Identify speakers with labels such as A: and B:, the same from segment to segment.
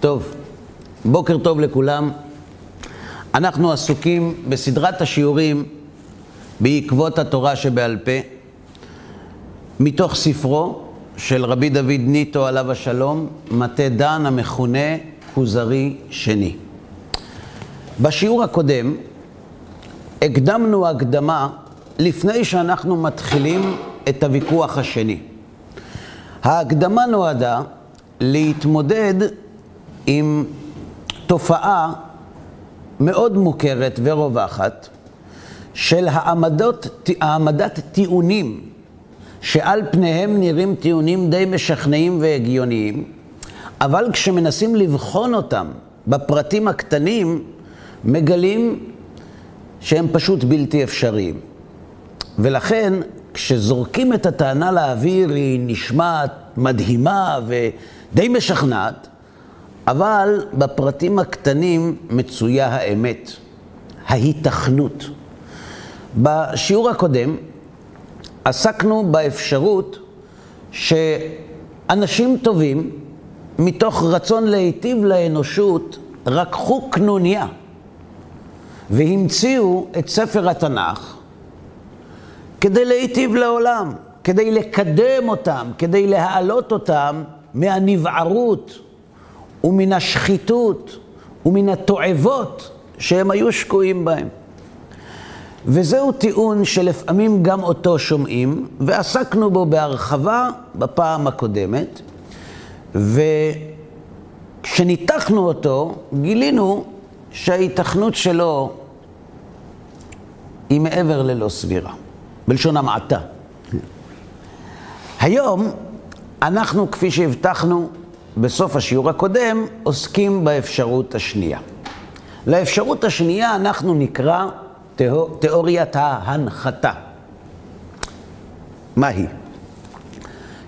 A: טוב, בוקר טוב לכולם. אנחנו עסוקים בסדרת השיעורים בעקבות התורה שבעל פה, מתוך ספרו של רבי דוד ניטו עליו השלום, מטה דן המכונה כוזרי שני. בשיעור הקודם הקדמנו הקדמה לפני שאנחנו מתחילים את הוויכוח השני. ההקדמה נועדה להתמודד עם תופעה מאוד מוכרת ורווחת של העמדות, העמדת טיעונים שעל פניהם נראים טיעונים די משכנעים והגיוניים, אבל כשמנסים לבחון אותם בפרטים הקטנים, מגלים שהם פשוט בלתי אפשריים. ולכן, כשזורקים את הטענה לאוויר, היא נשמעת מדהימה ודי משכנעת, אבל בפרטים הקטנים מצויה האמת, ההיתכנות. בשיעור הקודם עסקנו באפשרות שאנשים טובים, מתוך רצון להיטיב לאנושות, רקחו קנוניה והמציאו את ספר התנ"ך כדי להיטיב לעולם, כדי לקדם אותם, כדי להעלות אותם מהנבערות ומן השחיתות ומן התועבות שהם היו שקועים בהם. וזהו טיעון שלפעמים גם אותו שומעים, ועסקנו בו בהרחבה בפעם הקודמת, וכשניתחנו אותו, גילינו שההיתכנות שלו היא מעבר ללא סבירה, בלשון המעטה. היום אנחנו, כפי שהבטחנו בסוף השיעור הקודם, עוסקים באפשרות השנייה. לאפשרות השנייה אנחנו נקרא תיאור, תיאוריית ההנחתה. מהי?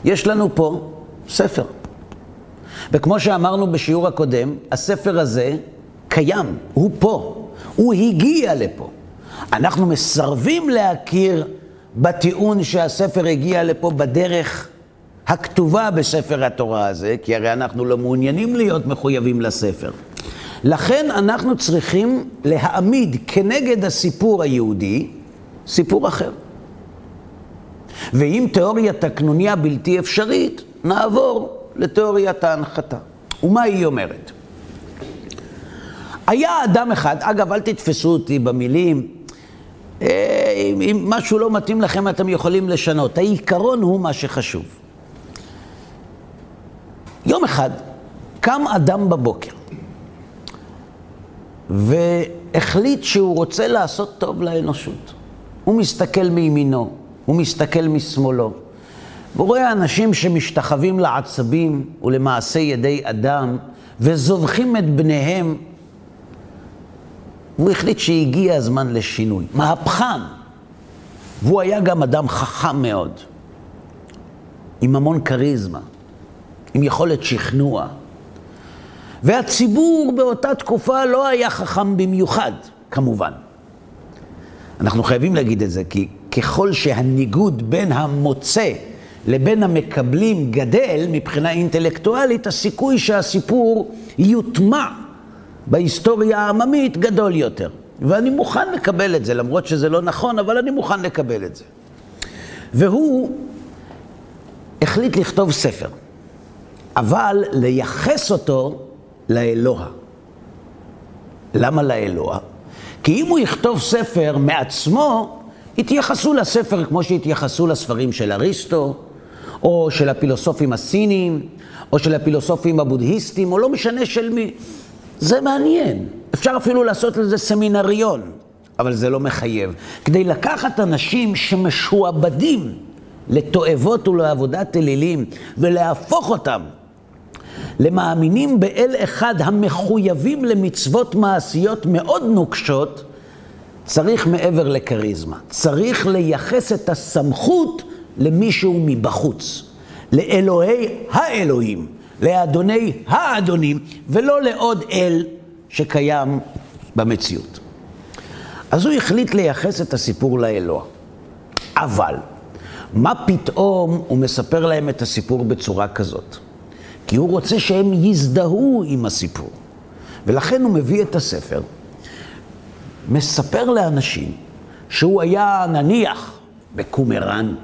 A: יש לנו פה ספר. וכמו שאמרנו בשיעור הקודם, הספר הזה קיים, הוא פה, הוא הגיע לפה. אנחנו מסרבים להכיר בטיעון שהספר הגיע לפה בדרך הכתובה בספר התורה הזה, כי הרי אנחנו לא מעוניינים להיות מחויבים לספר. לכן אנחנו צריכים להעמיד כנגד הסיפור היהודי סיפור אחר. ואם תיאוריית הקנוניה בלתי אפשרית, נעבור לתיאוריית ההנחתה. ומה היא אומרת? היה אדם אחד, אגב, אל תתפסו אותי במילים, אה, אם משהו לא מתאים לכם אתם יכולים לשנות. העיקרון הוא מה שחשוב. יום אחד קם אדם בבוקר והחליט שהוא רוצה לעשות טוב לאנושות. הוא מסתכל מימינו, הוא מסתכל משמאלו, והוא רואה אנשים שמשתחווים לעצבים ולמעשי ידי אדם וזובחים את בניהם. והוא החליט שהגיע הזמן לשינוי, מהפכן. והוא היה גם אדם חכם מאוד, עם המון כריזמה, עם יכולת שכנוע. והציבור באותה תקופה לא היה חכם במיוחד, כמובן. אנחנו חייבים להגיד את זה, כי ככל שהניגוד בין המוצא לבין המקבלים גדל מבחינה אינטלקטואלית, הסיכוי שהסיפור יוטמע בהיסטוריה העממית גדול יותר. ואני מוכן לקבל את זה, למרות שזה לא נכון, אבל אני מוכן לקבל את זה. והוא החליט לכתוב ספר, אבל לייחס אותו לאלוה. למה לאלוה? כי אם הוא יכתוב ספר מעצמו, יתייחסו לספר כמו שהתייחסו לספרים של אריסטו, או של הפילוסופים הסינים, או של הפילוסופים הבודהיסטים, או לא משנה של מי. זה מעניין. אפשר אפילו לעשות לזה סמינריון, אבל זה לא מחייב. כדי לקחת אנשים שמשועבדים לתועבות ולעבודת אלילים, ולהפוך אותם למאמינים באל אחד המחויבים למצוות מעשיות מאוד נוקשות, צריך מעבר לכריזמה. צריך לייחס את הסמכות למישהו מבחוץ, לאלוהי האלוהים, לאדוני האדונים, ולא לעוד אל שקיים במציאות. אז הוא החליט לייחס את הסיפור לאלוה. אבל, מה פתאום הוא מספר להם את הסיפור בצורה כזאת? כי הוא רוצה שהם יזדהו עם הסיפור. ולכן הוא מביא את הספר, מספר לאנשים שהוא היה נניח בקומראן,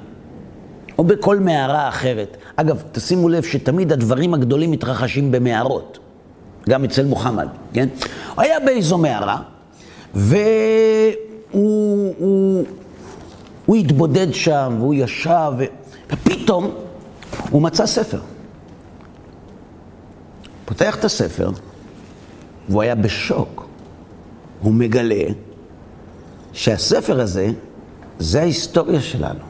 A: או בכל מערה אחרת. אגב, תשימו לב שתמיד הדברים הגדולים מתרחשים במערות, גם אצל מוחמד, כן? הוא היה באיזו מערה, והוא הוא, הוא התבודד שם, והוא ישב, ו... ופתאום הוא מצא ספר. פותח את הספר, והוא היה בשוק. הוא מגלה שהספר הזה, זה ההיסטוריה שלנו.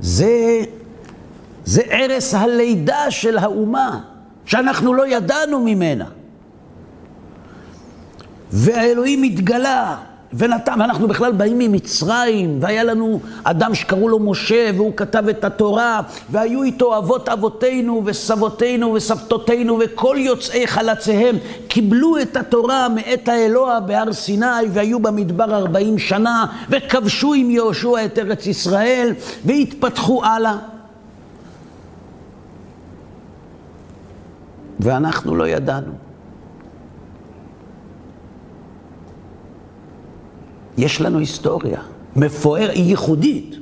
A: זה, זה ערש הלידה של האומה, שאנחנו לא ידענו ממנה. והאלוהים התגלה, ונתן, ואנחנו בכלל באים ממצרים, והיה לנו אדם שקראו לו משה, והוא כתב את התורה, והיו איתו אבות אבותינו, וסבותינו, וסבתותינו, וכל יוצאי חלציהם קיבלו את התורה מאת האלוה בהר סיני, והיו במדבר ארבעים שנה, וכבשו עם יהושע את ארץ ישראל, והתפתחו הלאה. ואנחנו לא ידענו. יש לנו היסטוריה מפואר, היא ייחודית.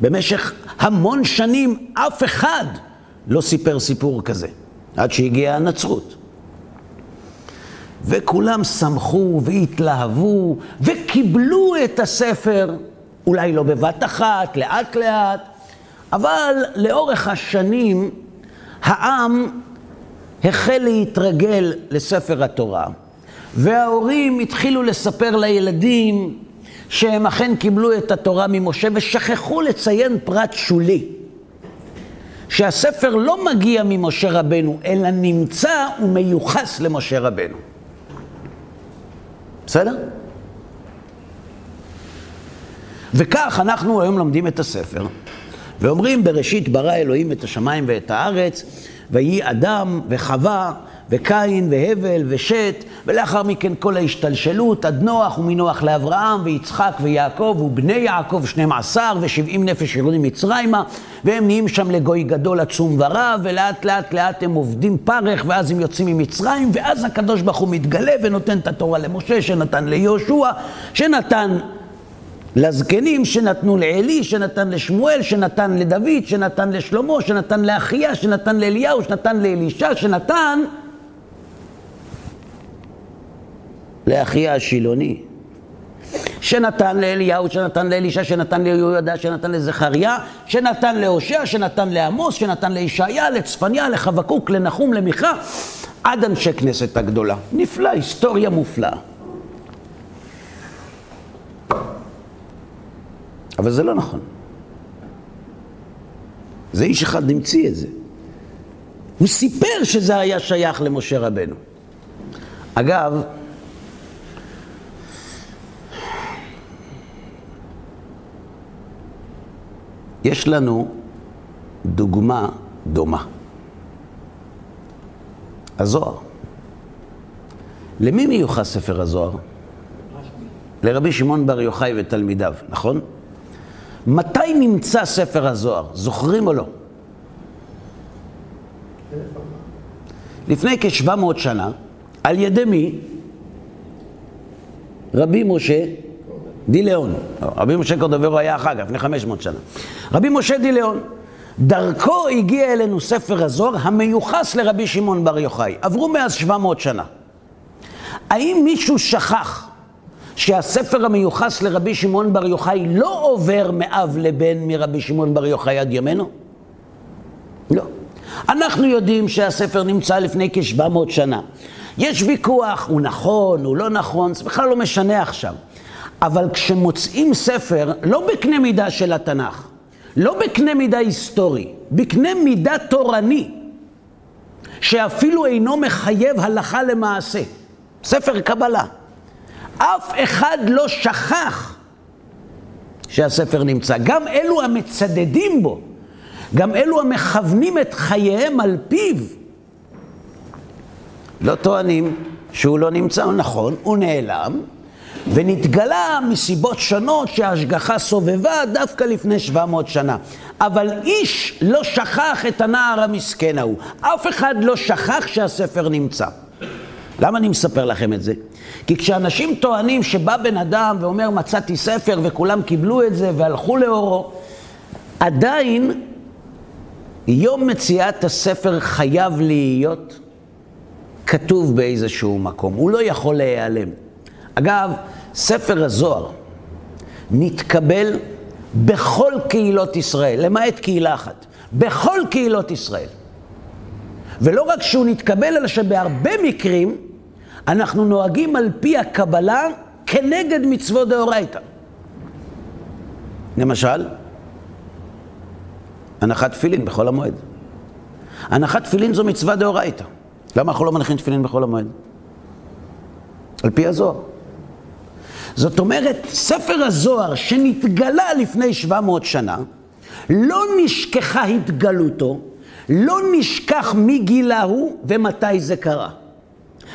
A: במשך המון שנים אף אחד לא סיפר סיפור כזה, עד שהגיעה הנצרות. וכולם שמחו והתלהבו וקיבלו את הספר, אולי לא בבת אחת, לאט לאט, אבל לאורך השנים העם החל להתרגל לספר התורה. וההורים התחילו לספר לילדים שהם אכן קיבלו את התורה ממשה ושכחו לציין פרט שולי. שהספר לא מגיע ממשה רבנו, אלא נמצא ומיוחס למשה רבנו. בסדר? וכך אנחנו היום לומדים את הספר, ואומרים בראשית ברא אלוהים את השמיים ואת הארץ, ויהי אדם וחווה וקין והבל ושת, ולאחר מכן כל ההשתלשלות, עד נוח ומנוח לאברהם ויצחק ויעקב ובני יעקב שנים עשר ושבעים נפש יורדים מצרימה, והם נהיים שם לגוי גדול עצום ורב, ולאט לאט לאט הם עובדים פרך, ואז הם יוצאים ממצרים, ואז הקדוש ברוך הוא מתגלה ונותן את התורה למשה, שנתן ליהושע, שנתן לזקנים שנתנו לעלי, שנתן לשמואל, שנתן לדוד, שנתן לשלמה, שנתן לאחיה, שנתן לאליהו, שנתן לאלישע, שנתן לאחיה השילוני, שנתן לאליהו, שנתן לאלישע, שנתן ליהודה, שנתן לזכריה, שנתן להושע, שנתן לעמוס, שנתן לישעיה, לצפניה, לחבקוק, לנחום, למיכה, עד אנשי כנסת הגדולה. נפלא, היסטוריה מופלאה. אבל זה לא נכון. זה איש אחד המציא את זה. הוא סיפר שזה היה שייך למשה רבנו. אגב, יש לנו דוגמה דומה. הזוהר. למי מיוחס ספר הזוהר? לרבי שמעון בר יוחאי ותלמידיו, נכון? מתי נמצא ספר הזוהר? זוכרים או לא? לפני כ-700 שנה, על ידי מי? רבי משה דיליאון. רבי משה קורדוברו היה אחר כך, לפני 500 שנה. רבי משה דיליאון. דרכו הגיע אלינו ספר הזוהר המיוחס לרבי שמעון בר יוחאי. עברו מאז 700 שנה. האם מישהו שכח שהספר המיוחס לרבי שמעון בר יוחאי לא עובר מאב לבן מרבי שמעון בר יוחאי עד ימינו? לא. אנחנו יודעים שהספר נמצא לפני כ-700 שנה. יש ויכוח, הוא נכון, הוא לא נכון, זה בכלל לא משנה עכשיו. אבל כשמוצאים ספר, לא בקנה מידה של התנ"ך, לא בקנה מידה היסטורי, בקנה מידה תורני, שאפילו אינו מחייב הלכה למעשה, ספר קבלה. אף אחד לא שכח שהספר נמצא. גם אלו המצדדים בו, גם אלו המכוונים את חייהם על פיו, לא טוענים שהוא לא נמצא, נכון, הוא נעלם, ונתגלה מסיבות שונות שההשגחה סובבה דווקא לפני 700 שנה. אבל איש לא שכח את הנער המסכן ההוא. אף אחד לא שכח שהספר נמצא. למה אני מספר לכם את זה? כי כשאנשים טוענים שבא בן אדם ואומר מצאתי ספר וכולם קיבלו את זה והלכו לאורו, עדיין יום מציאת הספר חייב להיות כתוב באיזשהו מקום, הוא לא יכול להיעלם. אגב, ספר הזוהר נתקבל בכל קהילות ישראל, למעט קהילה אחת, בכל קהילות ישראל. ולא רק שהוא נתקבל, אלא שבהרבה מקרים אנחנו נוהגים על פי הקבלה כנגד מצוות דאורייתא. למשל, הנחת תפילין בחול המועד. הנחת תפילין זו מצווה דאורייתא. למה אנחנו לא מניחים תפילין בחול המועד? על פי הזוהר. זאת אומרת, ספר הזוהר שנתגלה לפני 700 שנה, לא נשכחה התגלותו, לא נשכח מי גילה הוא ומתי זה קרה.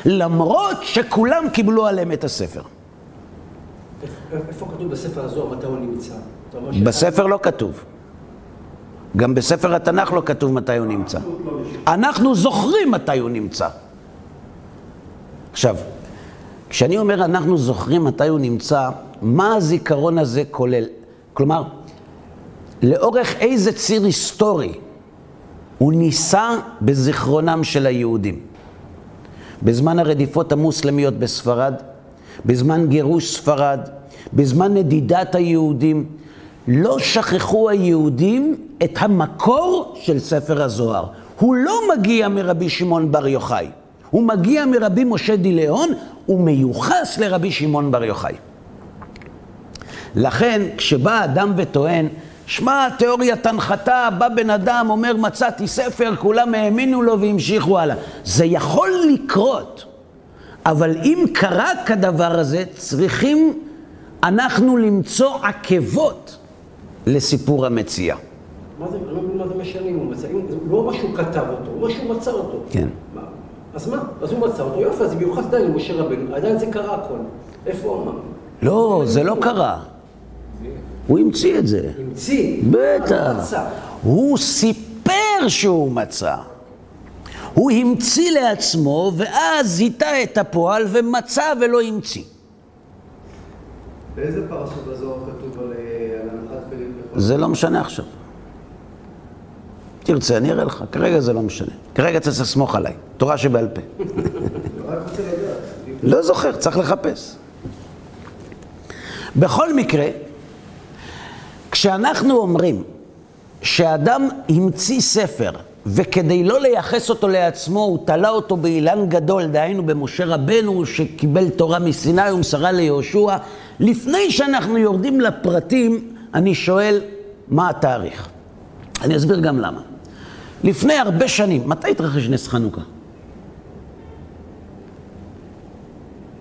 A: למרות שכולם קיבלו עליהם את הספר.
B: איפה כתוב בספר הזוהר מתי הוא נמצא?
A: בספר לא כתוב. גם בספר התנ"ך לא כתוב מתי הוא נמצא. אנחנו זוכרים מתי הוא נמצא. עכשיו, כשאני אומר אנחנו זוכרים מתי הוא נמצא, מה הזיכרון הזה כולל? כלומר, לאורך איזה ציר היסטורי הוא נישא בזיכרונם של היהודים? בזמן הרדיפות המוסלמיות בספרד, בזמן גירוש ספרד, בזמן נדידת היהודים, לא שכחו היהודים את המקור של ספר הזוהר. הוא לא מגיע מרבי שמעון בר יוחאי, הוא מגיע מרבי משה דיליאון, הוא מיוחס לרבי שמעון בר יוחאי. לכן, כשבא אדם וטוען, שמע, תיאוריית הנחתה, בא בן אדם, אומר, מצאתי ספר, כולם האמינו לו והמשיכו הלאה. זה יכול לקרות, אבל אם קרה כדבר הזה, צריכים אנחנו למצוא עקבות לסיפור המציאה.
B: מה זה, לא מבין מה זה משנה אם הוא מצא, אם לא אומר שהוא כתב אותו, אומר שהוא מצא אותו.
A: כן.
B: מה? אז מה? אז הוא מצא אותו, יופי, אז מיוחס עדיין למשה רבנו, עדיין זה קרה הכל. איפה הוא אמר?
A: לא, זה לא קרה. הוא המציא את זה.
B: המציא?
A: בטח. הוא סיפר שהוא מצא. הוא המציא לעצמו, ואז זיהה את הפועל ומצא ולא המציא.
C: באיזה פרשה בזוהר כתוב על אה, הנחת תפילין.
A: זה לא משנה עכשיו. תרצה, אני אראה לך. כרגע זה לא משנה. כרגע אתה צריך לסמוך עליי. תורה שבעל פה. לא זוכר, צריך לחפש. בכל מקרה, כשאנחנו אומרים שאדם המציא ספר, וכדי לא לייחס אותו לעצמו, הוא תלה אותו באילן גדול, דהיינו במשה רבנו, שקיבל תורה מסיני ומסרה ליהושע, לפני שאנחנו יורדים לפרטים, אני שואל, מה התאריך? אני אסביר גם למה. לפני הרבה שנים, מתי התרחש נס חנוכה?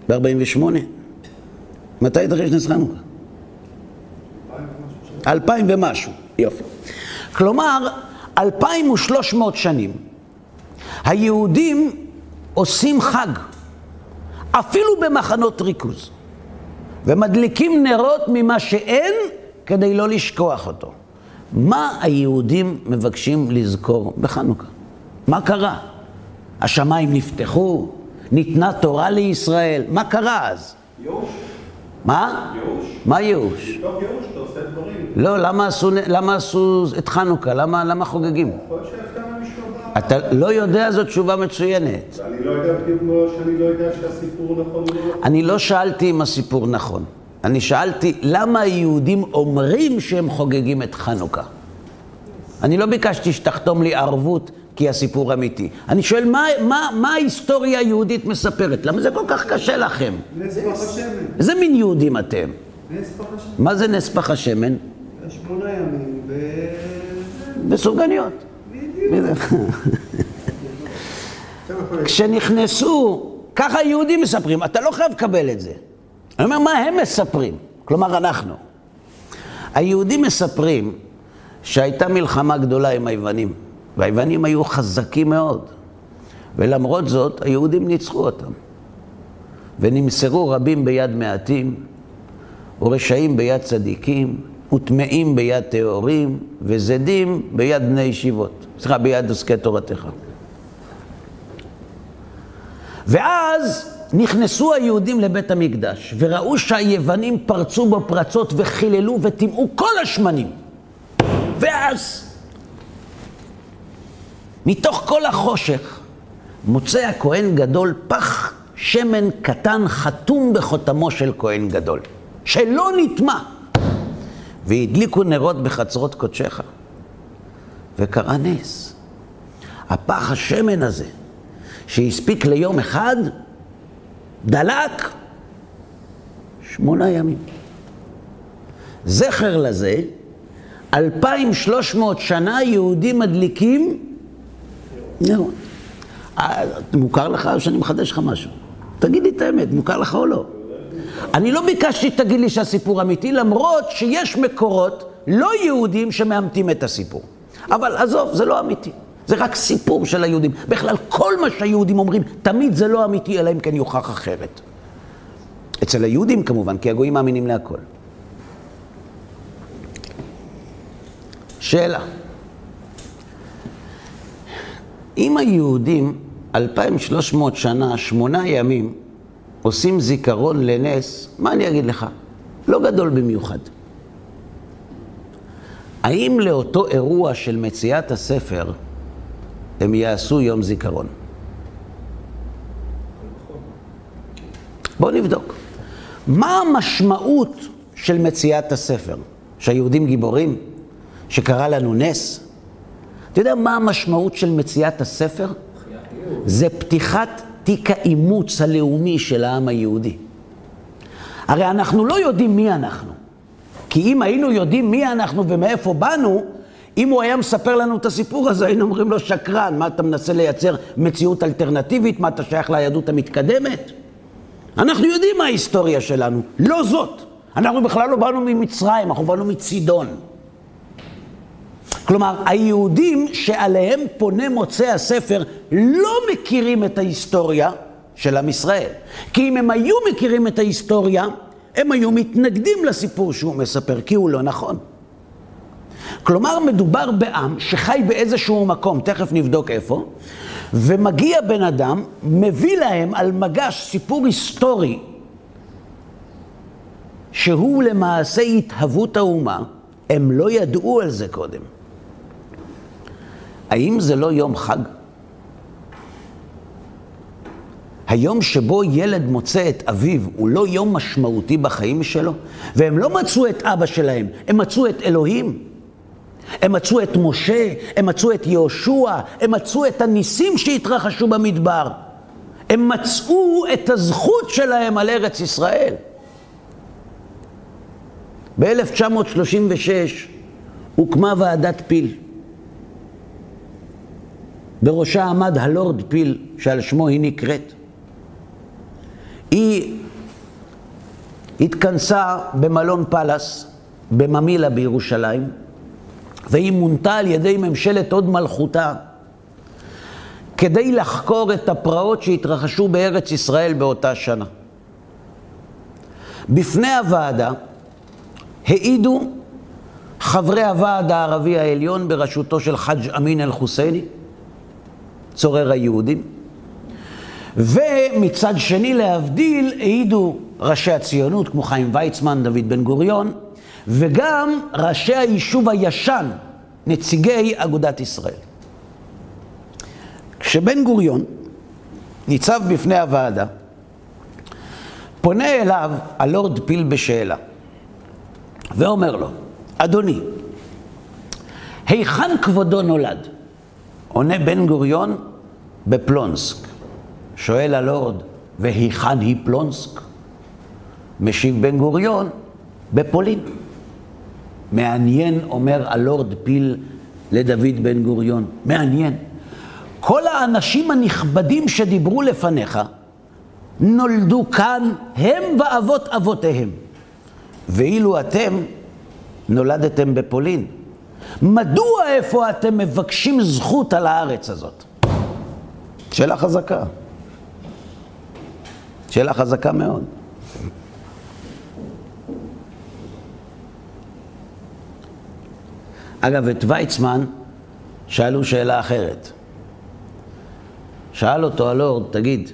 A: ב-48. מתי התרחש נס חנוכה? אלפיים ומשהו, יופי. כלומר, אלפיים ושלוש מאות שנים, היהודים עושים חג, אפילו במחנות ריכוז, ומדליקים נרות ממה שאין כדי לא לשכוח אותו. מה היהודים מבקשים לזכור בחנוכה? מה קרה? השמיים נפתחו? ניתנה תורה לישראל? מה קרה אז?
C: ייאוש.
A: מה?
C: ייאוש.
A: מה ייאוש?
C: מתוך ייאוש אתה עושה דברים.
A: לא, למה עשו, למה עשו את חנוכה? למה, למה חוגגים? אתה לא יודע, זו תשובה מצוינת.
C: אני לא יודע בדיוק כמו שאני לא יודע שהסיפור נכון או לא נכון.
A: אני לא שאלתי אם הסיפור נכון. אני שאלתי למה היהודים אומרים שהם חוגגים את חנוכה. אני לא ביקשתי שתחתום לי ערבות כי הסיפור אמיתי. אני שואל, מה, מה, מה ההיסטוריה היהודית מספרת? למה זה כל כך קשה לכם?
C: נס פח השמן.
A: איזה מין יהודים אתם?
C: נס פח השמן.
A: מה זה נס פח השמן?
C: שמונה ימים ו...
A: בסופגניות.
C: בדיוק.
A: כשנכנסו, ככה היהודים מספרים, אתה לא חייב לקבל את זה. אני אומר, מה הם מספרים? כלומר, אנחנו. היהודים מספרים שהייתה מלחמה גדולה עם היוונים, והיוונים היו חזקים מאוד, ולמרות זאת, היהודים ניצחו אותם. ונמסרו רבים ביד מעטים, ורשעים ביד צדיקים, וטמאים ביד טהורים, וזדים ביד בני ישיבות. סליחה, ביד עוסקי תורתך. ואז נכנסו היהודים לבית המקדש, וראו שהיוונים פרצו בו פרצות וחיללו וטימאו כל השמנים. ואז, מתוך כל החושך, מוצא הכהן גדול פח שמן קטן חתום בחותמו של כהן גדול, שלא נטמע. והדליקו נרות בחצרות קודשך, וקרה נס. הפח השמן הזה, שהספיק ליום אחד, דלק שמונה ימים. זכר לזה, 2,300 שנה יהודים מדליקים נרות. אה, מוכר לך או שאני מחדש לך משהו? תגיד לי את האמת, מוכר לך או לא? אני לא ביקשתי שתגיד לי שהסיפור אמיתי, למרות שיש מקורות לא יהודים שמאמתים את הסיפור. אבל עזוב, זה לא אמיתי. זה רק סיפור של היהודים. בכלל, כל מה שהיהודים אומרים, תמיד זה לא אמיתי, אלא אם כן יוכח אחרת. אצל היהודים כמובן, כי הגויים מאמינים להכל. שאלה. אם היהודים 2,300 שנה, שמונה ימים, עושים זיכרון לנס, מה אני אגיד לך? לא גדול במיוחד. האם לאותו אירוע של מציאת הספר הם יעשו יום זיכרון? בואו נבדוק. מה המשמעות של מציאת הספר? שהיהודים גיבורים? שקרה לנו נס? אתה יודע מה המשמעות של מציאת הספר? זה פתיחת תיק האימוץ הלאומי של העם היהודי. הרי אנחנו לא יודעים מי אנחנו. כי אם היינו יודעים מי אנחנו ומאיפה באנו, אם הוא היה מספר לנו את הסיפור הזה, היינו אומרים לו שקרן, מה אתה מנסה לייצר מציאות אלטרנטיבית, מה אתה שייך ליהדות המתקדמת? אנחנו יודעים מה ההיסטוריה שלנו, לא זאת. אנחנו בכלל לא באנו ממצרים, אנחנו באנו מצידון. כלומר, היהודים שעליהם פונה מוצא הספר לא מכירים את ההיסטוריה של עם ישראל. כי אם הם היו מכירים את ההיסטוריה, הם היו מתנגדים לסיפור שהוא מספר, כי הוא לא נכון. כלומר, מדובר בעם שחי באיזשהו מקום, תכף נבדוק איפה, ומגיע בן אדם, מביא להם על מגש סיפור היסטורי, שהוא למעשה התהוות האומה, הם לא ידעו על זה קודם. האם זה לא יום חג? היום שבו ילד מוצא את אביו הוא לא יום משמעותי בחיים שלו? והם לא מצאו את אבא שלהם, הם מצאו את אלוהים. הם מצאו את משה, הם מצאו את יהושע, הם מצאו את הניסים שהתרחשו במדבר. הם מצאו את הזכות שלהם על ארץ ישראל. ב-1936 הוקמה ועדת פיל. בראשה עמד הלורד פיל, שעל שמו היא נקראת. היא התכנסה במלון פלאס בממילה בירושלים, והיא מונתה על ידי ממשלת הוד מלכותה כדי לחקור את הפרעות שהתרחשו בארץ ישראל באותה שנה. בפני הוועדה העידו חברי הוועד הערבי העליון בראשותו של חאג' אמין אל-חוסייני, צורר היהודים, ומצד שני להבדיל העידו ראשי הציונות כמו חיים ויצמן, דוד בן גוריון, וגם ראשי היישוב הישן, נציגי אגודת ישראל. כשבן גוריון ניצב בפני הוועדה, פונה אליו הלורד פיל בשאלה, ואומר לו, אדוני, היכן כבודו נולד? עונה בן גוריון בפלונסק. שואל הלורד, והיכן היא פלונסק? משיב בן גוריון, בפולין. מעניין, אומר הלורד פיל לדוד בן גוריון, מעניין. כל האנשים הנכבדים שדיברו לפניך נולדו כאן, הם ואבות אבותיהם. ואילו אתם נולדתם בפולין. מדוע איפה אתם מבקשים זכות על הארץ הזאת? שאלה חזקה. שאלה חזקה מאוד. אגב, את ויצמן שאלו שאלה אחרת. שאל אותו הלורד, תגיד,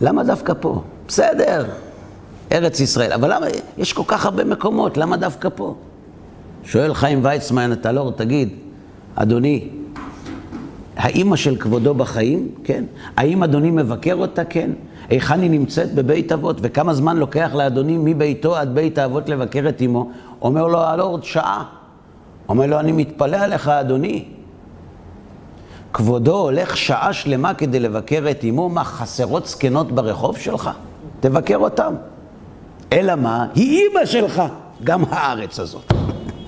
A: למה דווקא פה? בסדר, ארץ ישראל, אבל למה, יש כל כך הרבה מקומות, למה דווקא פה? שואל חיים ויצמן את הלורד, תגיד, אדוני, האימא של כבודו בחיים? כן. האם אדוני מבקר אותה? כן. היכן היא נמצאת? בבית אבות. וכמה זמן לוקח לאדוני מביתו עד בית האבות לבקר את אמו? אומר לו הלורד, שעה. אומר לו, אני מתפלא עליך, אדוני. כבודו הולך שעה שלמה כדי לבקר את אמו, מה, חסרות זקנות ברחוב שלך? תבקר אותם. אלא מה? היא אימא שלך, גם הארץ הזאת.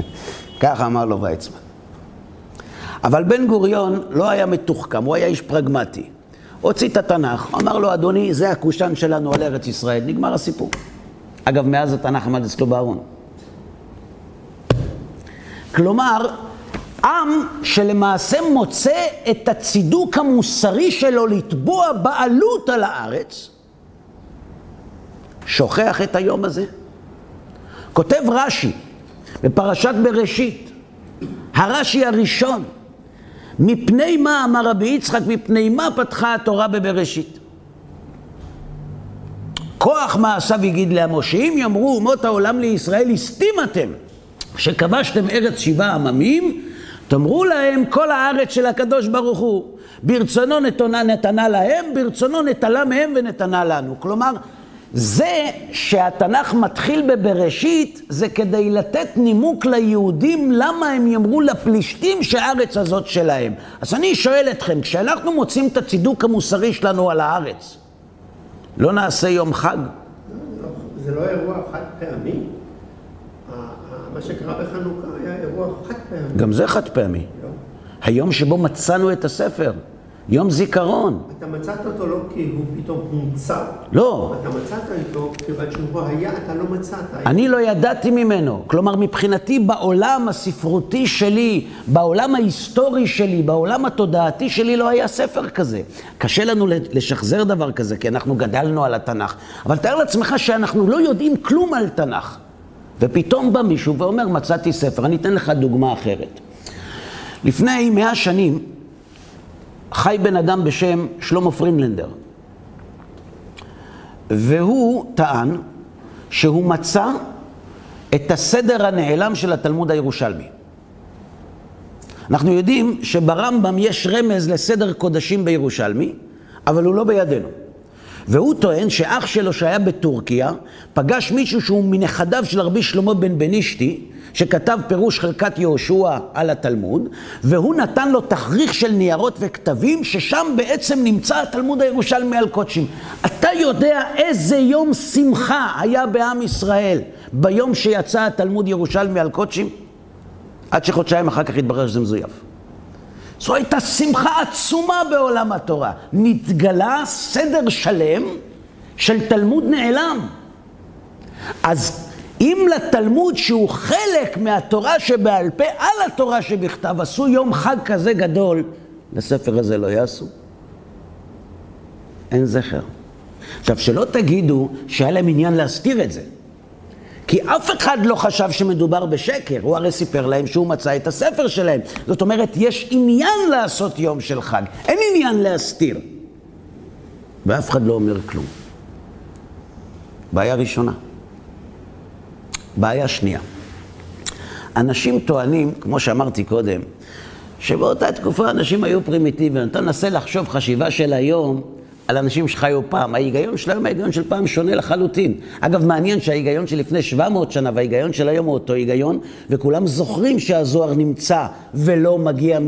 A: ככה אמר לו ויצמן. אבל בן גוריון לא היה מתוחכם, הוא היה איש פרגמטי. הוציא את התנ"ך, אמר לו, אדוני, זה הקושאן שלנו על ארץ ישראל, נגמר הסיפור. אגב, מאז התנ"ך עמד אצלו בארון. כלומר, עם שלמעשה מוצא את הצידוק המוסרי שלו לתבוע בעלות על הארץ, שוכח את היום הזה. כותב רש"י בפרשת בראשית, הרש"י הראשון, מפני מה, אמר רבי יצחק, מפני מה פתחה התורה בבראשית? כוח מעשיו יגיד לעמו, שאם יאמרו אומות העולם לישראל, הסתים אתם, שכבשתם ארץ שבעה עממים, תאמרו להם כל הארץ של הקדוש ברוך הוא, ברצונו נתונה נתנה להם, ברצונו נטלה מהם ונתנה לנו. כלומר, זה שהתנ"ך מתחיל בבראשית, זה כדי לתת נימוק ליהודים למה הם יאמרו לפלישתים שהארץ הזאת שלהם. אז אני שואל אתכם, כשאנחנו מוצאים את הצידוק המוסרי שלנו על הארץ, לא נעשה יום חג?
C: זה לא אירוע חד פעמי. מה שקרה בחנוכה היה אירוע חד פעמי.
A: גם זה חד פעמי.
C: לא.
A: היום שבו מצאנו את הספר. יום זיכרון.
C: אתה מצאת אותו לא כי הוא פתאום הומצא.
A: לא.
C: אתה מצאת אותו כיוון שהוא היה, אתה לא מצאת.
A: אני לא ידעתי ממנו. כלומר, מבחינתי בעולם הספרותי שלי, בעולם ההיסטורי שלי, בעולם התודעתי שלי, לא היה ספר כזה. קשה לנו לשחזר דבר כזה, כי אנחנו גדלנו על התנ"ך. אבל תאר לעצמך שאנחנו לא יודעים כלום על תנ"ך. ופתאום בא מישהו ואומר, מצאתי ספר. אני אתן לך דוגמה אחרת. לפני מאה שנים, חי בן אדם בשם שלמה פרינלנדר. והוא טען שהוא מצא את הסדר הנעלם של התלמוד הירושלמי. אנחנו יודעים שברמב"ם יש רמז לסדר קודשים בירושלמי, אבל הוא לא בידינו. והוא טוען שאח שלו שהיה בטורקיה, פגש מישהו שהוא מנכדיו של רבי שלמה בן בנישתי, שכתב פירוש חלקת יהושע על התלמוד, והוא נתן לו תכריך של ניירות וכתבים, ששם בעצם נמצא התלמוד הירושלמי על קודשים. אתה יודע איזה יום שמחה היה בעם ישראל ביום שיצא התלמוד ירושלמי על קודשים? עד שחודשיים אחר כך התברר שזה מזויף. זו הייתה שמחה עצומה בעולם התורה. נתגלה סדר שלם של תלמוד נעלם. אז אם לתלמוד שהוא חלק מהתורה שבעל פה על התורה שבכתב עשו יום חג כזה גדול, לספר הזה לא יעשו. אין זכר. עכשיו, שלא תגידו שהיה להם עניין להסתיר את זה. כי אף אחד לא חשב שמדובר בשקר, הוא הרי סיפר להם שהוא מצא את הספר שלהם. זאת אומרת, יש עניין לעשות יום של חג, אין עניין להסתיר. ואף אחד לא אומר כלום. בעיה ראשונה. בעיה שנייה. אנשים טוענים, כמו שאמרתי קודם, שבאותה תקופה אנשים היו פרימיטיביים. אתה מנסה לחשוב חשיבה של היום על אנשים שחיו פעם. ההיגיון של היום, ההיגיון של פעם שונה לחלוטין. אגב, מעניין שההיגיון של לפני 700 שנה וההיגיון של היום הוא אותו היגיון, וכולם זוכרים שהזוהר נמצא ולא מגיע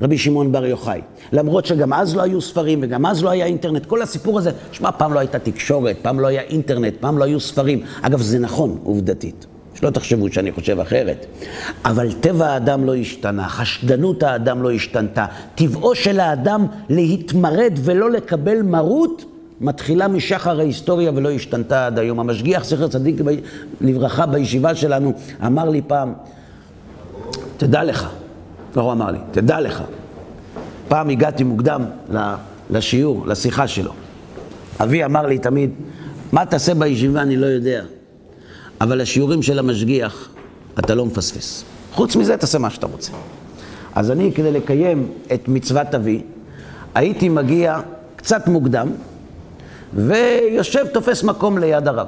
A: מרבי שמעון בר יוחאי. למרות שגם אז לא היו ספרים וגם אז לא היה אינטרנט. כל הסיפור הזה, שמע, פעם לא הייתה תקשורת, פעם לא היה אינטרנט, פעם לא היו ספרים. אגב, זה נכון, עובדתית. שלא תחשבו שאני חושב אחרת. אבל טבע האדם לא השתנה, חשדנות האדם לא השתנתה. טבעו של האדם להתמרד ולא לקבל מרות, מתחילה משחר ההיסטוריה ולא השתנתה עד היום. המשגיח, זכר צדיק לברכה, בישיבה שלנו, אמר לי פעם, תדע לך, לא הוא אמר לי, תדע לך, פעם הגעתי מוקדם לשיעור, לשיחה שלו. אבי אמר לי תמיד, מה תעשה בישיבה אני לא יודע, אבל השיעורים של המשגיח אתה לא מפספס. חוץ מזה תעשה מה שאתה רוצה. אז אני, כדי לקיים את מצוות אבי, הייתי מגיע קצת מוקדם, ויושב, תופס מקום ליד הרב.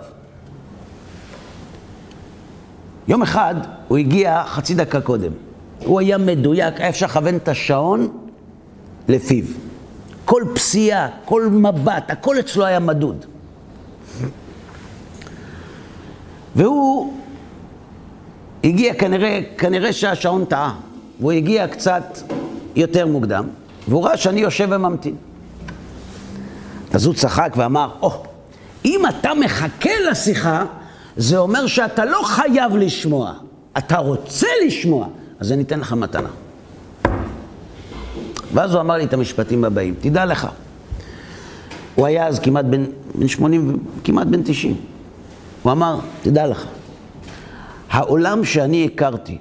A: יום אחד הוא הגיע חצי דקה קודם. הוא היה מדויק, היה אפשר לכוון את השעון לפיו. כל פסיעה, כל מבט, הכל אצלו היה מדוד. והוא הגיע, כנראה, כנראה שהשעון טעה. והוא הגיע קצת יותר מוקדם, והוא ראה שאני יושב וממתין. אז הוא צחק ואמר, או, oh, אם אתה מחכה לשיחה, זה אומר שאתה לא חייב לשמוע, אתה רוצה לשמוע, אז אני אתן לך מתנה. ואז הוא אמר לי את המשפטים הבאים, תדע לך, הוא היה אז כמעט בן, בן 80, כמעט בן 90. הוא אמר, תדע לך, העולם שאני הכרתי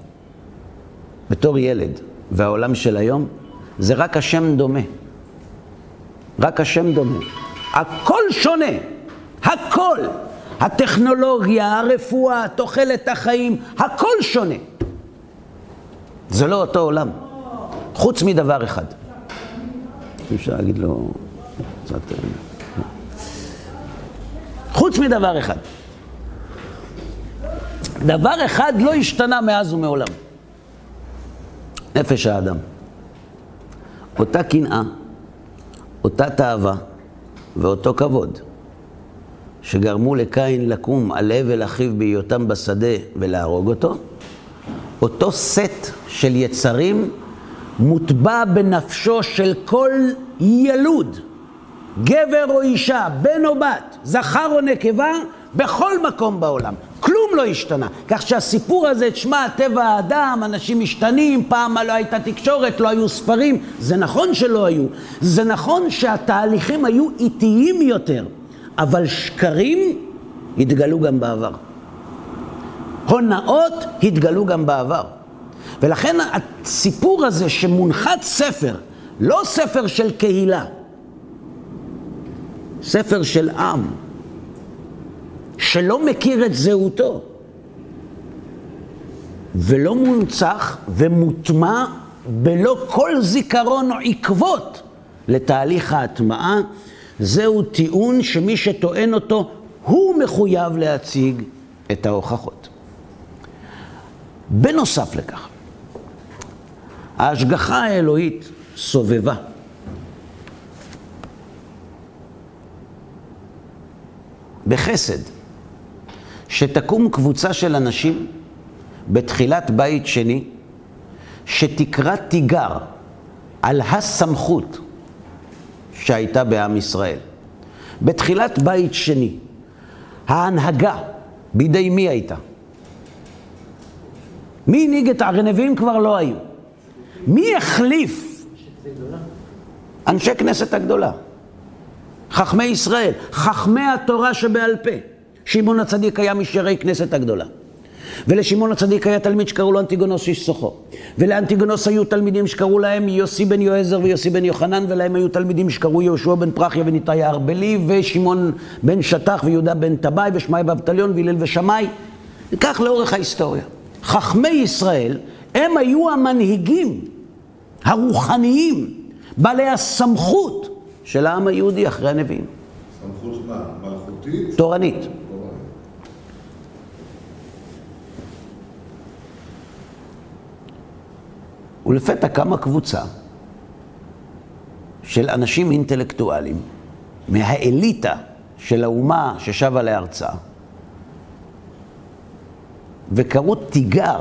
A: בתור ילד והעולם של היום, זה רק השם דומה. רק השם דומה. הכל שונה, הכל. הטכנולוגיה, הרפואה, תוחלת החיים, הכל שונה. זה לא אותו עולם, חוץ מדבר אחד. אפשר להגיד לו קצת... אה, חוץ מדבר אחד. דבר אחד לא השתנה מאז ומעולם. נפש האדם. אותה קנאה, אותה תאווה ואותו כבוד שגרמו לקין לקום על הבל אחיו בהיותם בשדה ולהרוג אותו, אותו סט של יצרים מוטבע בנפשו של כל ילוד, גבר או אישה, בן או בת, זכר או נקבה, בכל מקום בעולם. כלום לא השתנה. כך שהסיפור הזה, תשמע, טבע האדם, אנשים משתנים, פעם לא הייתה תקשורת, לא היו ספרים, זה נכון שלא היו. זה נכון שהתהליכים היו איטיים יותר, אבל שקרים התגלו גם בעבר. הונאות התגלו גם בעבר. ולכן הסיפור הזה שמונחת ספר, לא ספר של קהילה, ספר של עם, שלא מכיר את זהותו, ולא מונצח ומוטמע בלא כל זיכרון או עקבות לתהליך ההטמעה, זהו טיעון שמי שטוען אותו, הוא מחויב להציג את ההוכחות. בנוסף לכך, ההשגחה האלוהית סובבה. בחסד, שתקום קבוצה של אנשים בתחילת בית שני, שתקרא תיגר על הסמכות שהייתה בעם ישראל. בתחילת בית שני, ההנהגה בידי מי הייתה? מי הנהיג את הרי נביאים כבר לא היו. מי החליף? אנשי כנסת הגדולה. חכמי ישראל, חכמי התורה שבעל פה. שמעון הצדיק היה משרי כנסת הגדולה. ולשמעון הצדיק היה תלמיד שקראו לו אנטיגונוס איש סוחו. ולאנטיגונוס היו תלמידים שקראו להם יוסי בן יועזר ויוסי בן יוחנן, ולהם היו תלמידים שקראו יהושע בן פרחיה וניתאי הארבלי, ושמעון בן שטח ויהודה בן טבעי, ושמאי ואבטליון והלל ושמאי. וכך לאורך ההיסטוריה. חכמי ישראל, הם היו המנהיגים הרוחניים, בעלי הסמכות של העם היהודי אחרי הנביאים.
D: סמכות מה? מלכותית?
A: תורנית. ולפתע קמה קבוצה של אנשים אינטלקטואלים מהאליטה של האומה ששבה לארצה, וקראו תיגר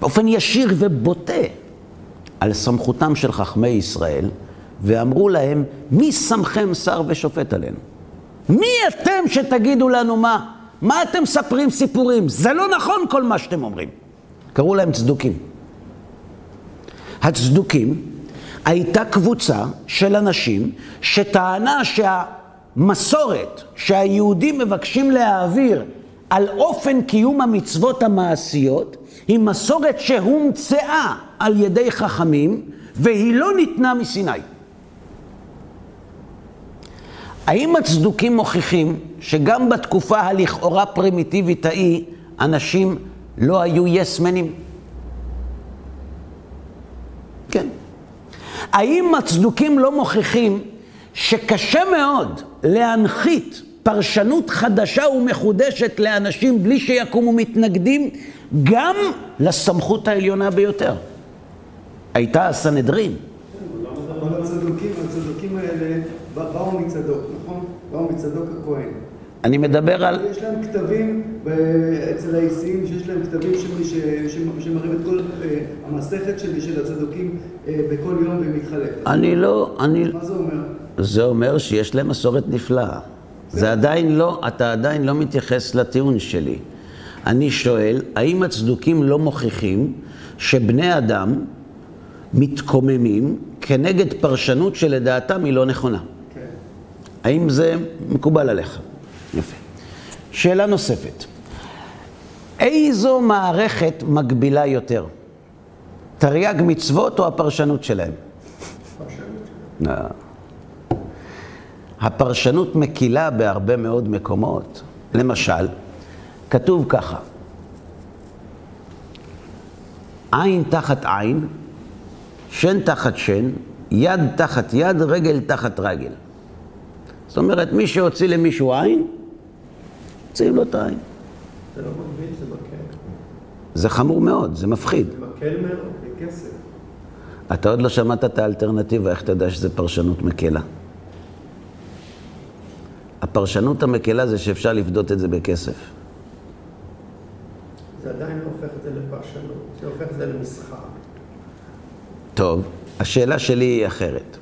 A: באופן ישיר ובוטה על סמכותם של חכמי ישראל, ואמרו להם, מי שמכם שר ושופט עלינו? מי אתם שתגידו לנו מה? מה אתם מספרים סיפורים? זה לא נכון כל מה שאתם אומרים. קראו להם צדוקים. הצדוקים הייתה קבוצה של אנשים שטענה שהמסורת שהיהודים מבקשים להעביר על אופן קיום המצוות המעשיות, היא מסורת שהומצאה על ידי חכמים, והיא לא ניתנה מסיני. האם הצדוקים מוכיחים שגם בתקופה הלכאורה פרימיטיבית ההיא, אנשים לא היו יסמנים? כן. האם הצדוקים לא מוכיחים שקשה מאוד להנחית פרשנות חדשה ומחודשת לאנשים בלי שיקומו מתנגדים גם לסמכות העליונה ביותר? הייתה הסנהדרין.
E: אבל הצדוקים, הצדוקים האלה באו מצדוק, נכון? באו מצדוק הכהן.
A: אני מדבר על...
E: יש להם כתבים ב- אצל האיסיים, שיש להם כתבים שמראים את כל אה, המסכת של הצדוקים אה, בכל יום ומתחלקת.
A: אני לא, אני...
E: מה זה אומר?
A: זה אומר שיש להם מסורת נפלאה. זה עדיין לא, אתה עדיין לא מתייחס לטיעון שלי. אני שואל, האם הצדוקים לא מוכיחים שבני אדם מתקוממים כנגד פרשנות שלדעתם היא לא נכונה?
E: כן.
A: האם זה מקובל עליך? יפה. שאלה נוספת. איזו מערכת מגבילה יותר? תרי"ג מצוות או הפרשנות שלהם? לא. הפרשנות מקילה בהרבה מאוד מקומות. למשל, כתוב ככה, עין תחת עין, שן תחת שן, יד תחת יד, רגל תחת רגל. זאת אומרת, מי שהוציא למישהו עין, מוציאים לו את העין.
C: זה לא מגביל, זה מקל.
A: זה חמור מאוד, זה מפחיד.
C: זה מקל מאוד.
E: בכסף.
A: אתה עוד לא שמעת את האלטרנטיבה, איך אתה יודע שזה פרשנות מקלה? הפרשנות המקלה זה שאפשר לפדות את זה בכסף.
C: זה עדיין לא הופך את זה לפרשנות, זה הופך את זה למסחר.
A: טוב, השאלה שלי היא אחרת.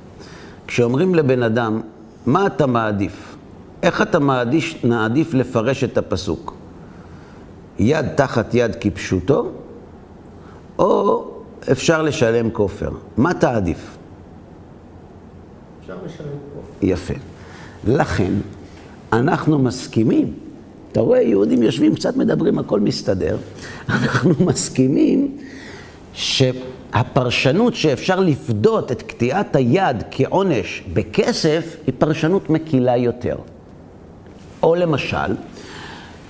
A: כשאומרים לבן אדם, מה אתה מעדיף? איך אתה מעדיף, מעדיף לפרש את הפסוק? יד תחת יד כפשוטו, או אפשר לשלם כופר? מה תעדיף?
C: אפשר לשלם פה.
A: יפה. לכן, אנחנו מסכימים, אתה רואה, יהודים יושבים, קצת מדברים, הכל מסתדר, אנחנו מסכימים שהפרשנות שאפשר לפדות את קטיעת היד כעונש בכסף, היא פרשנות מקילה יותר. או למשל,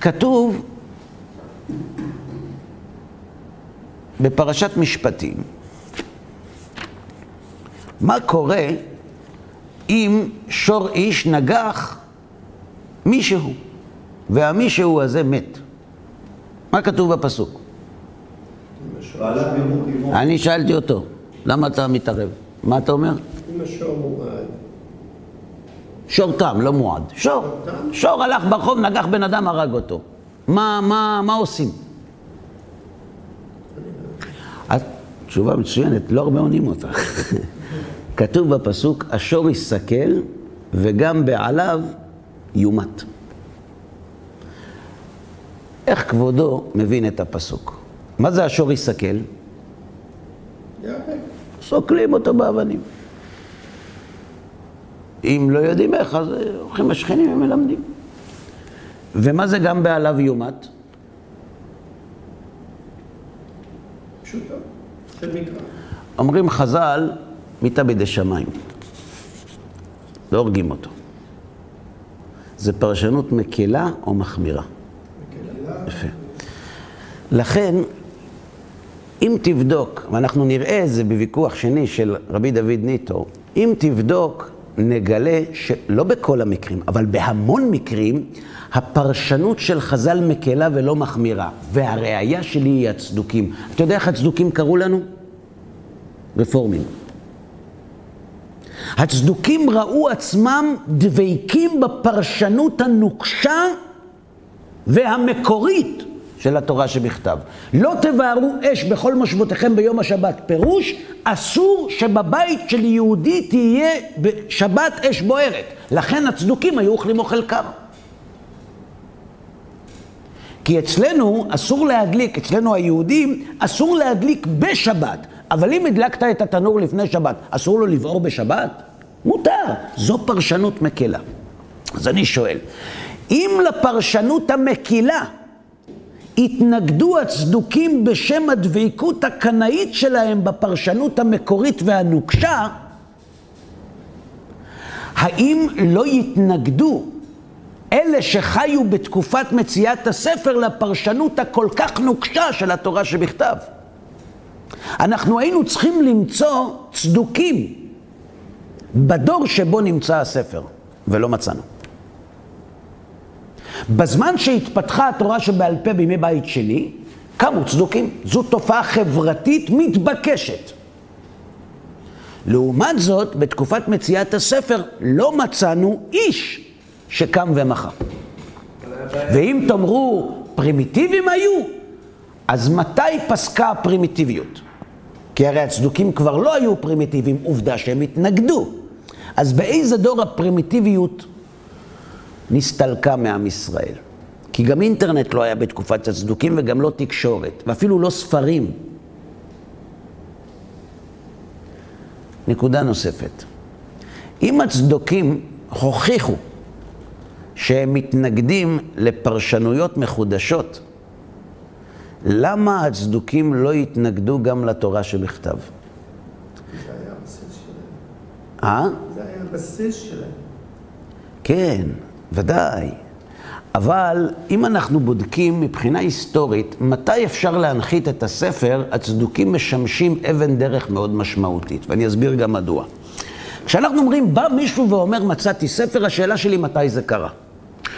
A: כתוב בפרשת משפטים, מה קורה אם שור איש נגח מישהו, והמישהו הזה מת. מה כתוב בפסוק? אני שאלתי אותו, למה אתה מתערב? מה אתה אומר?
C: אם השור מועד,
A: שור תם, לא מועד. שור. שור הלך ברחוב, נגח בן אדם, הרג אותו. מה, מה, מה עושים? תשובה מצוינת, לא הרבה עונים אותה. כתוב בפסוק, השור יסכל וגם בעליו יומת. איך כבודו מבין את הפסוק? מה זה השור יסכל? סוקלים אותו באבנים. אם לא יודעים איך, אז הולכים השכנים ומלמדים. ומה זה גם בעליו יומת?
C: של מקרא.
A: אומרים חז"ל, מיתה בידי שמיים. לא הורגים אותו. זה פרשנות מקלה או מחמירה? יפה. לכן, אם תבדוק, ואנחנו נראה את זה בוויכוח שני של רבי דוד ניטו, אם תבדוק, נגלה שלא בכל המקרים, אבל בהמון מקרים, הפרשנות של חז"ל מקלה ולא מחמירה. והראיה שלי היא הצדוקים. אתה יודע איך הצדוקים קראו לנו? רפורמים. הצדוקים ראו עצמם דבקים בפרשנות הנוקשה והמקורית של התורה שבכתב. לא תבערו אש בכל מושבותיכם ביום השבת. פירוש, אסור שבבית של יהודי תהיה בשבת אש בוערת. לכן הצדוקים היו אוכלים אוכל קר. כי אצלנו אסור להדליק, אצלנו היהודים, אסור להדליק בשבת. אבל אם הדלקת את התנור לפני שבת, אסור לו לבעור בשבת? מותר. זו פרשנות מקלה. אז אני שואל, אם לפרשנות המקילה התנגדו הצדוקים בשם הדבקות הקנאית שלהם בפרשנות המקורית והנוקשה, האם לא יתנגדו אלה שחיו בתקופת מציאת הספר לפרשנות הכל כך נוקשה של התורה שבכתב? אנחנו היינו צריכים למצוא צדוקים בדור שבו נמצא הספר, ולא מצאנו. בזמן שהתפתחה התורה שבעל פה בימי בית שני, קמו צדוקים. זו תופעה חברתית מתבקשת. לעומת זאת, בתקופת מציאת הספר לא מצאנו איש שקם ומחה. ואם תאמרו, פרימיטיביים היו, אז מתי פסקה הפרימיטיביות? כי הרי הצדוקים כבר לא היו פרימיטיביים, עובדה שהם התנגדו. אז באיזה דור הפרימיטיביות נסתלקה מעם ישראל? כי גם אינטרנט לא היה בתקופת הצדוקים וגם לא תקשורת, ואפילו לא ספרים. נקודה נוספת. אם הצדוקים הוכיחו שהם מתנגדים לפרשנויות מחודשות, למה הצדוקים לא יתנגדו גם לתורה שבכתב?
C: זה היה הבסיס שלהם.
A: אה?
C: זה היה הבסיס שלהם.
A: כן, ודאי. אבל אם אנחנו בודקים מבחינה היסטורית, מתי אפשר להנחית את הספר, הצדוקים משמשים אבן דרך מאוד משמעותית, ואני אסביר גם מדוע. כשאנחנו אומרים, בא מישהו ואומר, מצאתי ספר, השאלה שלי מתי זה קרה.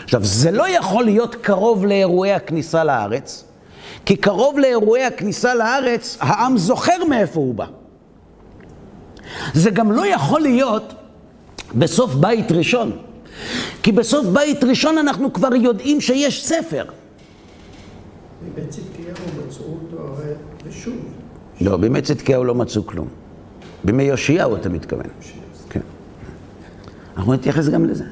A: עכשיו, זה לא יכול להיות קרוב לאירועי הכניסה לארץ, כי קרוב לאירועי הכניסה לארץ, העם זוכר מאיפה הוא בא. זה גם לא יכול להיות בסוף בית ראשון. כי בסוף בית ראשון אנחנו כבר יודעים שיש ספר.
C: מבית צדקיהו מצאו אותו ושוב.
A: לא, בימי צדקיהו לא מצאו כלום. בימי יאשיהו אתה מתכוון. כן. אנחנו נתייחס גם לזה.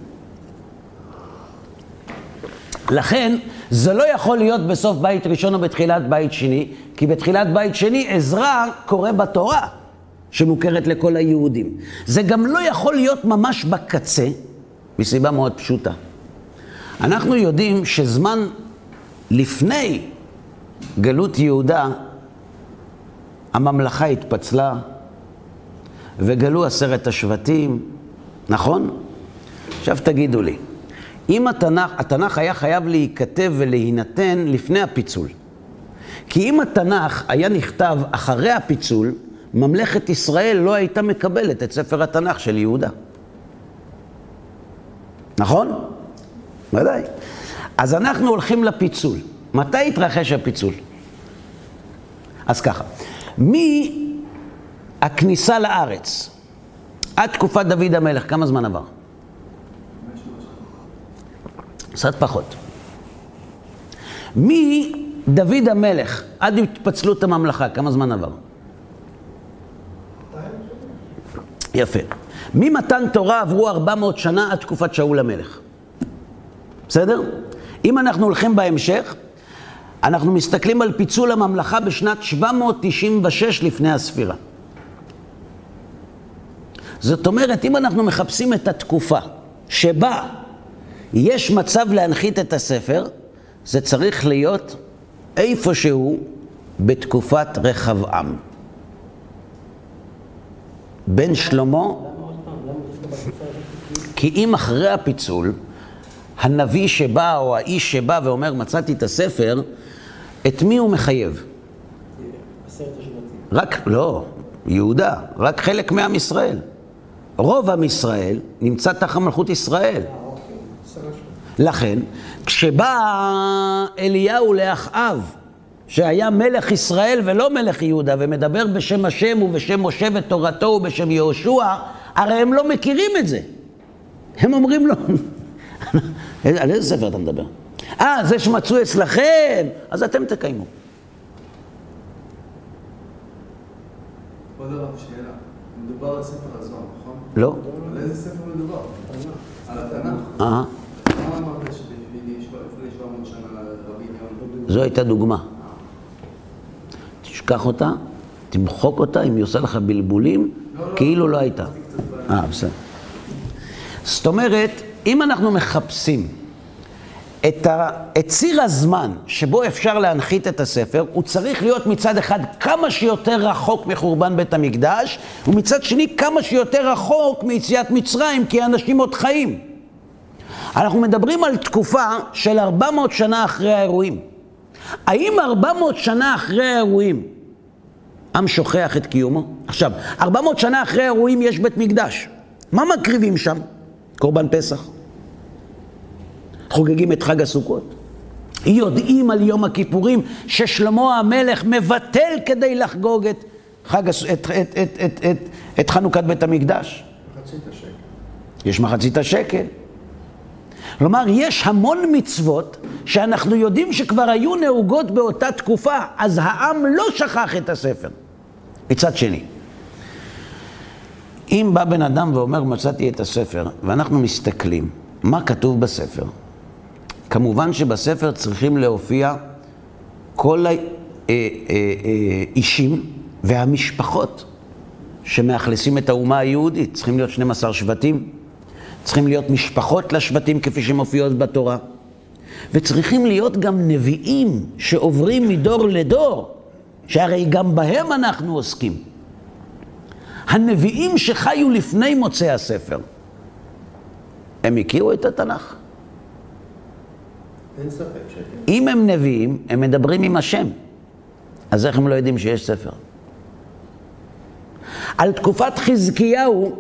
A: לכן, זה לא יכול להיות בסוף בית ראשון או בתחילת בית שני, כי בתחילת בית שני עזרא קורא בתורה, שמוכרת לכל היהודים. זה גם לא יכול להיות ממש בקצה, מסיבה מאוד פשוטה. אנחנו יודעים שזמן לפני גלות יהודה, הממלכה התפצלה, וגלו עשרת השבטים, נכון? עכשיו תגידו לי, אם התנ"ך, התנ"ך היה חייב להיכתב ולהינתן לפני הפיצול. כי אם התנ"ך היה נכתב אחרי הפיצול, ממלכת ישראל לא הייתה מקבלת את ספר התנ"ך של יהודה. נכון? ודאי. אז אנחנו הולכים לפיצול. מתי התרחש הפיצול? אז ככה, מהכניסה לארץ עד תקופת דוד המלך, כמה זמן עבר? קצת פחות. מדוד המלך עד התפצלות הממלכה, כמה זמן עבר? יפה. ממתן תורה עברו 400 שנה עד תקופת שאול המלך. בסדר? אם אנחנו הולכים בהמשך, אנחנו מסתכלים על פיצול הממלכה בשנת 796 לפני הספירה. זאת אומרת, אם אנחנו מחפשים את התקופה שבה יש מצב להנחית את הספר, זה צריך להיות איפשהו בתקופת רחבעם. בן שלמה, כי אם אחרי הפיצול, הנביא שבא או האיש שבא ואומר מצאתי את הספר, את מי הוא מחייב? רק, לא, יהודה, רק חלק מעם ישראל. רוב עם ישראל נמצא תחת מלכות ישראל. לכן, כשבא אליהו לאחאב, שהיה מלך ישראל ולא מלך יהודה, ומדבר בשם השם ובשם משה ותורתו ובשם יהושע, הרי הם לא מכירים את זה. הם אומרים לו, על איזה ספר אתה מדבר? אה, זה שמצאו אצלכם, אז אתם תקיימו.
E: כבוד הרב, שאלה. מדובר על ספר הזוהר, נכון?
A: לא?
E: על איזה ספר מדובר? על התנ"ך. מה אמרת שלפני 700 שנה רבי עניון?
A: זו הייתה דוגמה. תשכח אותה, תמחוק אותה, אם היא עושה לך בלבולים, כאילו לא הייתה. אה, בסדר. זאת אומרת, אם אנחנו מחפשים את, ה, את ציר הזמן שבו אפשר להנחית את הספר, הוא צריך להיות מצד אחד כמה שיותר רחוק מחורבן בית המקדש, ומצד שני כמה שיותר רחוק מיציאת מצרים, כי האנשים עוד חיים. אנחנו מדברים על תקופה של 400 שנה אחרי האירועים. האם 400 שנה אחרי האירועים עם שוכח את קיומו? עכשיו, 400 שנה אחרי האירועים יש בית מקדש. מה מקריבים שם? קורבן פסח. חוגגים את חג הסוכות. יודעים על יום הכיפורים ששלמה המלך מבטל כדי לחגוג את, חג. את, את, את, את, את, את חנוכת בית המקדש.
C: מחצית השקל.
A: יש מחצית השקל. כלומר, יש המון מצוות שאנחנו יודעים שכבר היו נהוגות באותה תקופה, אז העם לא שכח את הספר. מצד שני, אם בא בן אדם ואומר, מצאתי את הספר, ואנחנו מסתכלים, מה כתוב בספר? כמובן שבספר צריכים להופיע כל האישים והמשפחות שמאכלסים את האומה היהודית. צריכים להיות 12 שבטים, צריכים להיות משפחות לשבטים כפי שמופיעות בתורה, וצריכים להיות גם נביאים שעוברים מדור לדור, שהרי גם בהם אנחנו עוסקים. הנביאים שחיו לפני מוצאי הספר, הם הכירו את התנ"ך?
C: אין ספק שכן.
A: אם הם נביאים, הם מדברים עם השם. אז איך הם לא יודעים שיש ספר? על תקופת חזקיהו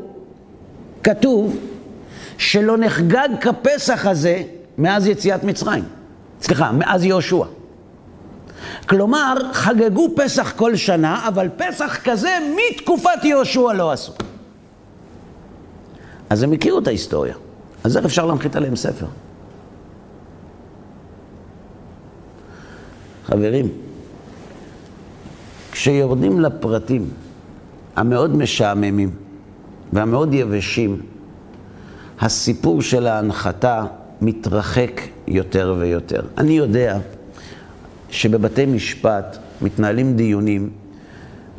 A: כתוב שלא נחגג כפסח הזה מאז יציאת מצרים. סליחה, מאז יהושע. כלומר, חגגו פסח כל שנה, אבל פסח כזה מתקופת יהושע לא עשו. אז הם הכירו את ההיסטוריה. אז איך אפשר להנחית עליהם ספר? חברים, כשיורדים לפרטים המאוד משעממים והמאוד יבשים, הסיפור של ההנחתה מתרחק יותר ויותר. אני יודע שבבתי משפט מתנהלים דיונים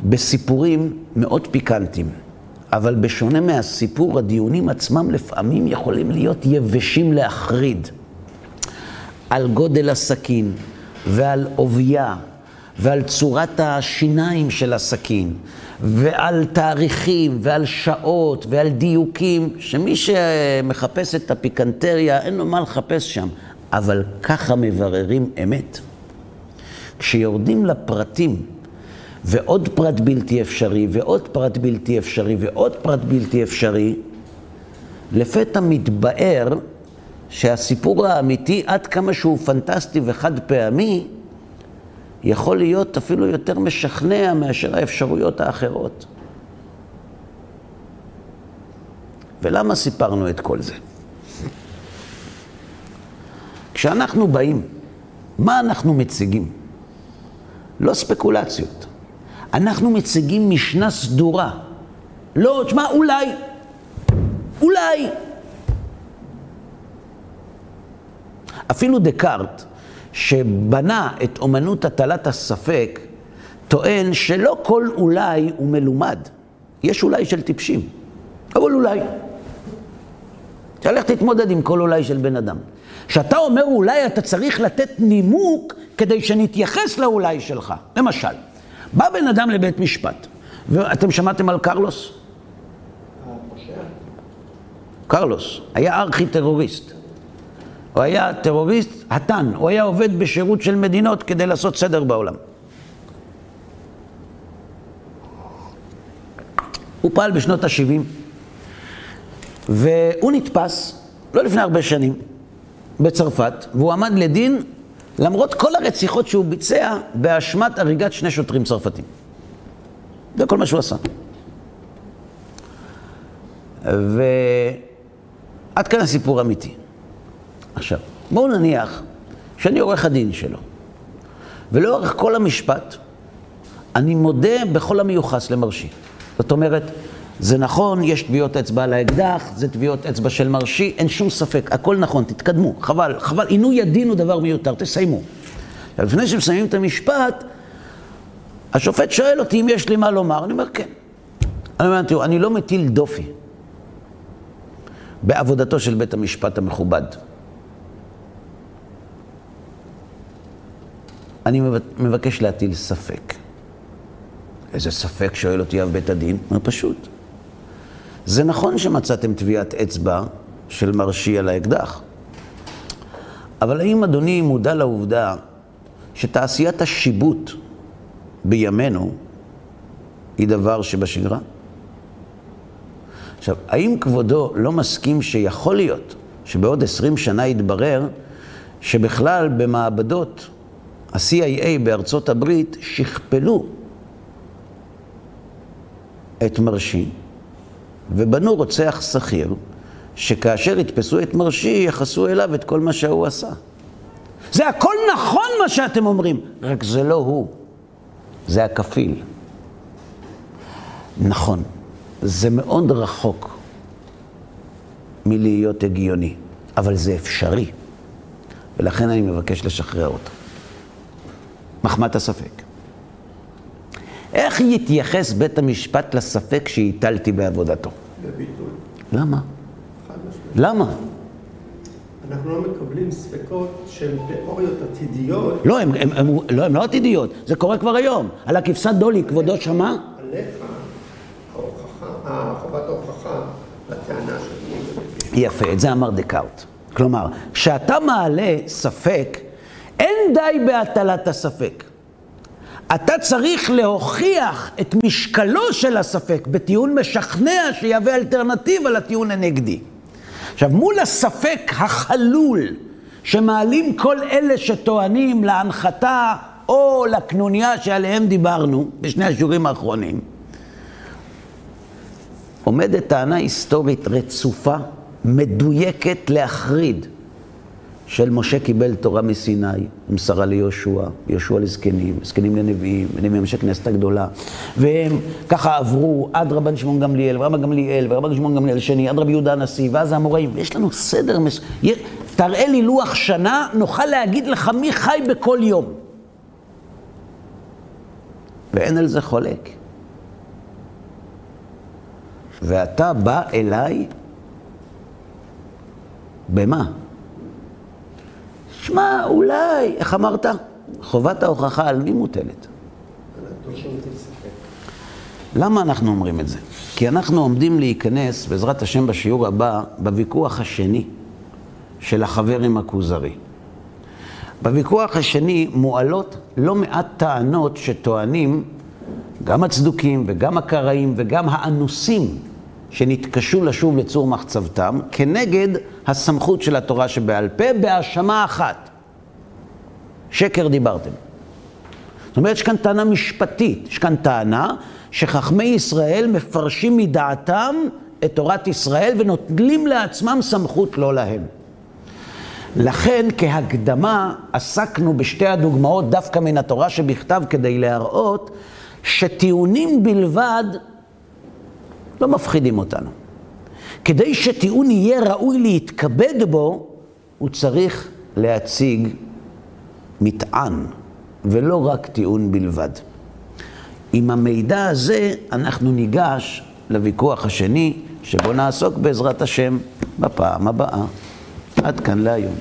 A: בסיפורים מאוד פיקנטיים, אבל בשונה מהסיפור, הדיונים עצמם לפעמים יכולים להיות יבשים להחריד. על גודל הסכין ועל עובייה ועל צורת השיניים של הסכין ועל תאריכים ועל שעות ועל דיוקים, שמי שמחפש את הפיקנטריה אין לו מה לחפש שם, אבל ככה מבררים אמת. כשיורדים לפרטים, ועוד פרט בלתי אפשרי, ועוד פרט בלתי אפשרי, ועוד פרט בלתי אפשרי, לפתע מתבאר שהסיפור האמיתי, עד כמה שהוא פנטסטי וחד פעמי, יכול להיות אפילו יותר משכנע מאשר האפשרויות האחרות. ולמה סיפרנו את כל זה? כשאנחנו באים, מה אנחנו מציגים? לא ספקולציות. אנחנו מציגים משנה סדורה. לא, תשמע, אולי, אולי. אפילו דקארט, שבנה את אומנות הטלת הספק, טוען שלא כל אולי הוא מלומד. יש אולי של טיפשים, אבל אולי. תלך תתמודד עם כל אולי של בן אדם. כשאתה אומר אולי, אתה צריך לתת נימוק כדי שנתייחס לאולי שלך. למשל, בא בן אדם לבית משפט, ואתם שמעתם על קרלוס? קרלוס היה ארכי טרוריסט. הוא היה טרוריסט התן, הוא היה עובד בשירות של מדינות כדי לעשות סדר בעולם. הוא פעל בשנות ה-70, והוא נתפס, לא לפני הרבה שנים, בצרפת, והוא עמד לדין למרות כל הרציחות שהוא ביצע באשמת הריגת שני שוטרים צרפתים. זה כל מה שהוא עשה. ועד כאן הסיפור האמיתי. עכשיו, בואו נניח שאני עורך הדין שלו, ולאורך כל המשפט אני מודה בכל המיוחס למרשי. זאת אומרת, זה נכון, יש טביעות אצבע על האקדח, זה טביעות אצבע של מרשי, אין שום ספק, הכל נכון, תתקדמו, חבל, חבל, עינוי הדין הוא דבר מיותר, תסיימו. לפני שמסיימים את המשפט, השופט שואל אותי אם יש לי מה לומר, אני אומר כן. אני אומר, תראו, אני לא מטיל דופי בעבודתו של בית המשפט המכובד. אני מבקש להטיל ספק. איזה ספק שואל אותי אב בית הדין? מה פשוט. זה נכון שמצאתם טביעת אצבע של מרשי על האקדח, אבל האם אדוני מודע לעובדה שתעשיית השיבוט בימינו היא דבר שבשגרה? עכשיו, האם כבודו לא מסכים שיכול להיות שבעוד עשרים שנה יתברר שבכלל במעבדות ה-CIA בארצות הברית שכפלו את מרשי ובנו רוצח שכיר שכאשר יתפסו את מרשי יחסו אליו את כל מה שהוא עשה. זה הכל נכון מה שאתם אומרים, רק זה לא הוא, זה הכפיל. נכון, זה מאוד רחוק מלהיות הגיוני, אבל זה אפשרי, ולכן אני מבקש לשחרר אותו. מחמת הספק. איך יתייחס בית המשפט לספק שהטלתי בעבודתו?
C: בביטוי.
A: למה? למה?
C: אנחנו לא מקבלים ספקות של תיאוריות עתידיות
A: לא, הם, הם, הם, לא, הם לא עתידיות, זה קורה כבר היום. על הכבשת דולי, כבודו שמע?
C: עליך, ההוכחה, חובת ההוכחה לטענה שלי.
A: יפה, את זה אמר דקארט. כלומר, כשאתה מעלה ספק, אין די בהטלת הספק. אתה צריך להוכיח את משקלו של הספק בטיעון משכנע שיהווה אלטרנטיבה לטיעון הנגדי. עכשיו, מול הספק החלול שמעלים כל אלה שטוענים להנחתה או לקנוניה שעליהם דיברנו בשני השיעורים האחרונים, עומדת טענה היסטורית רצופה, מדויקת להחריד, של משה קיבל תורה מסיני, ומסרה ליהושע, יהושע לזקנים, זקנים לנביאים, ונביאים אנשי כנסת הגדולה. והם ככה עברו עד רבן שמעון גמליאל, ורבן גמליאל, ורבן שמעון גמליאל שני, עד רבי יהודה הנשיא, ואז האמוראים. יש לנו סדר, מס... תראה לי לוח שנה, נוכל להגיד לך מי חי בכל יום. ואין על זה חולק. ואתה בא אליי, במה? שמע, אולי, איך אמרת? חובת ההוכחה על מי מוטלת? למה אנחנו אומרים את זה? כי אנחנו עומדים להיכנס, בעזרת השם בשיעור הבא, בוויכוח השני של החבר עם הכוזרי. בוויכוח השני מועלות לא מעט טענות שטוענים גם הצדוקים וגם הקראים וגם האנוסים שנתקשו לשוב לצור מחצבתם, כנגד הסמכות של התורה שבעל פה, בהאשמה אחת. שקר דיברתם. זאת אומרת, יש כאן טענה משפטית, יש כאן טענה שחכמי ישראל מפרשים מדעתם את תורת ישראל ונוטלים לעצמם סמכות לא להם. לכן, כהקדמה, עסקנו בשתי הדוגמאות דווקא מן התורה שבכתב כדי להראות שטיעונים בלבד לא מפחידים אותנו. כדי שטיעון יהיה ראוי להתכבד בו, הוא צריך להציג מטען, ולא רק טיעון בלבד. עם המידע הזה אנחנו ניגש לוויכוח השני, שבו נעסוק בעזרת השם בפעם הבאה. עד כאן להיום.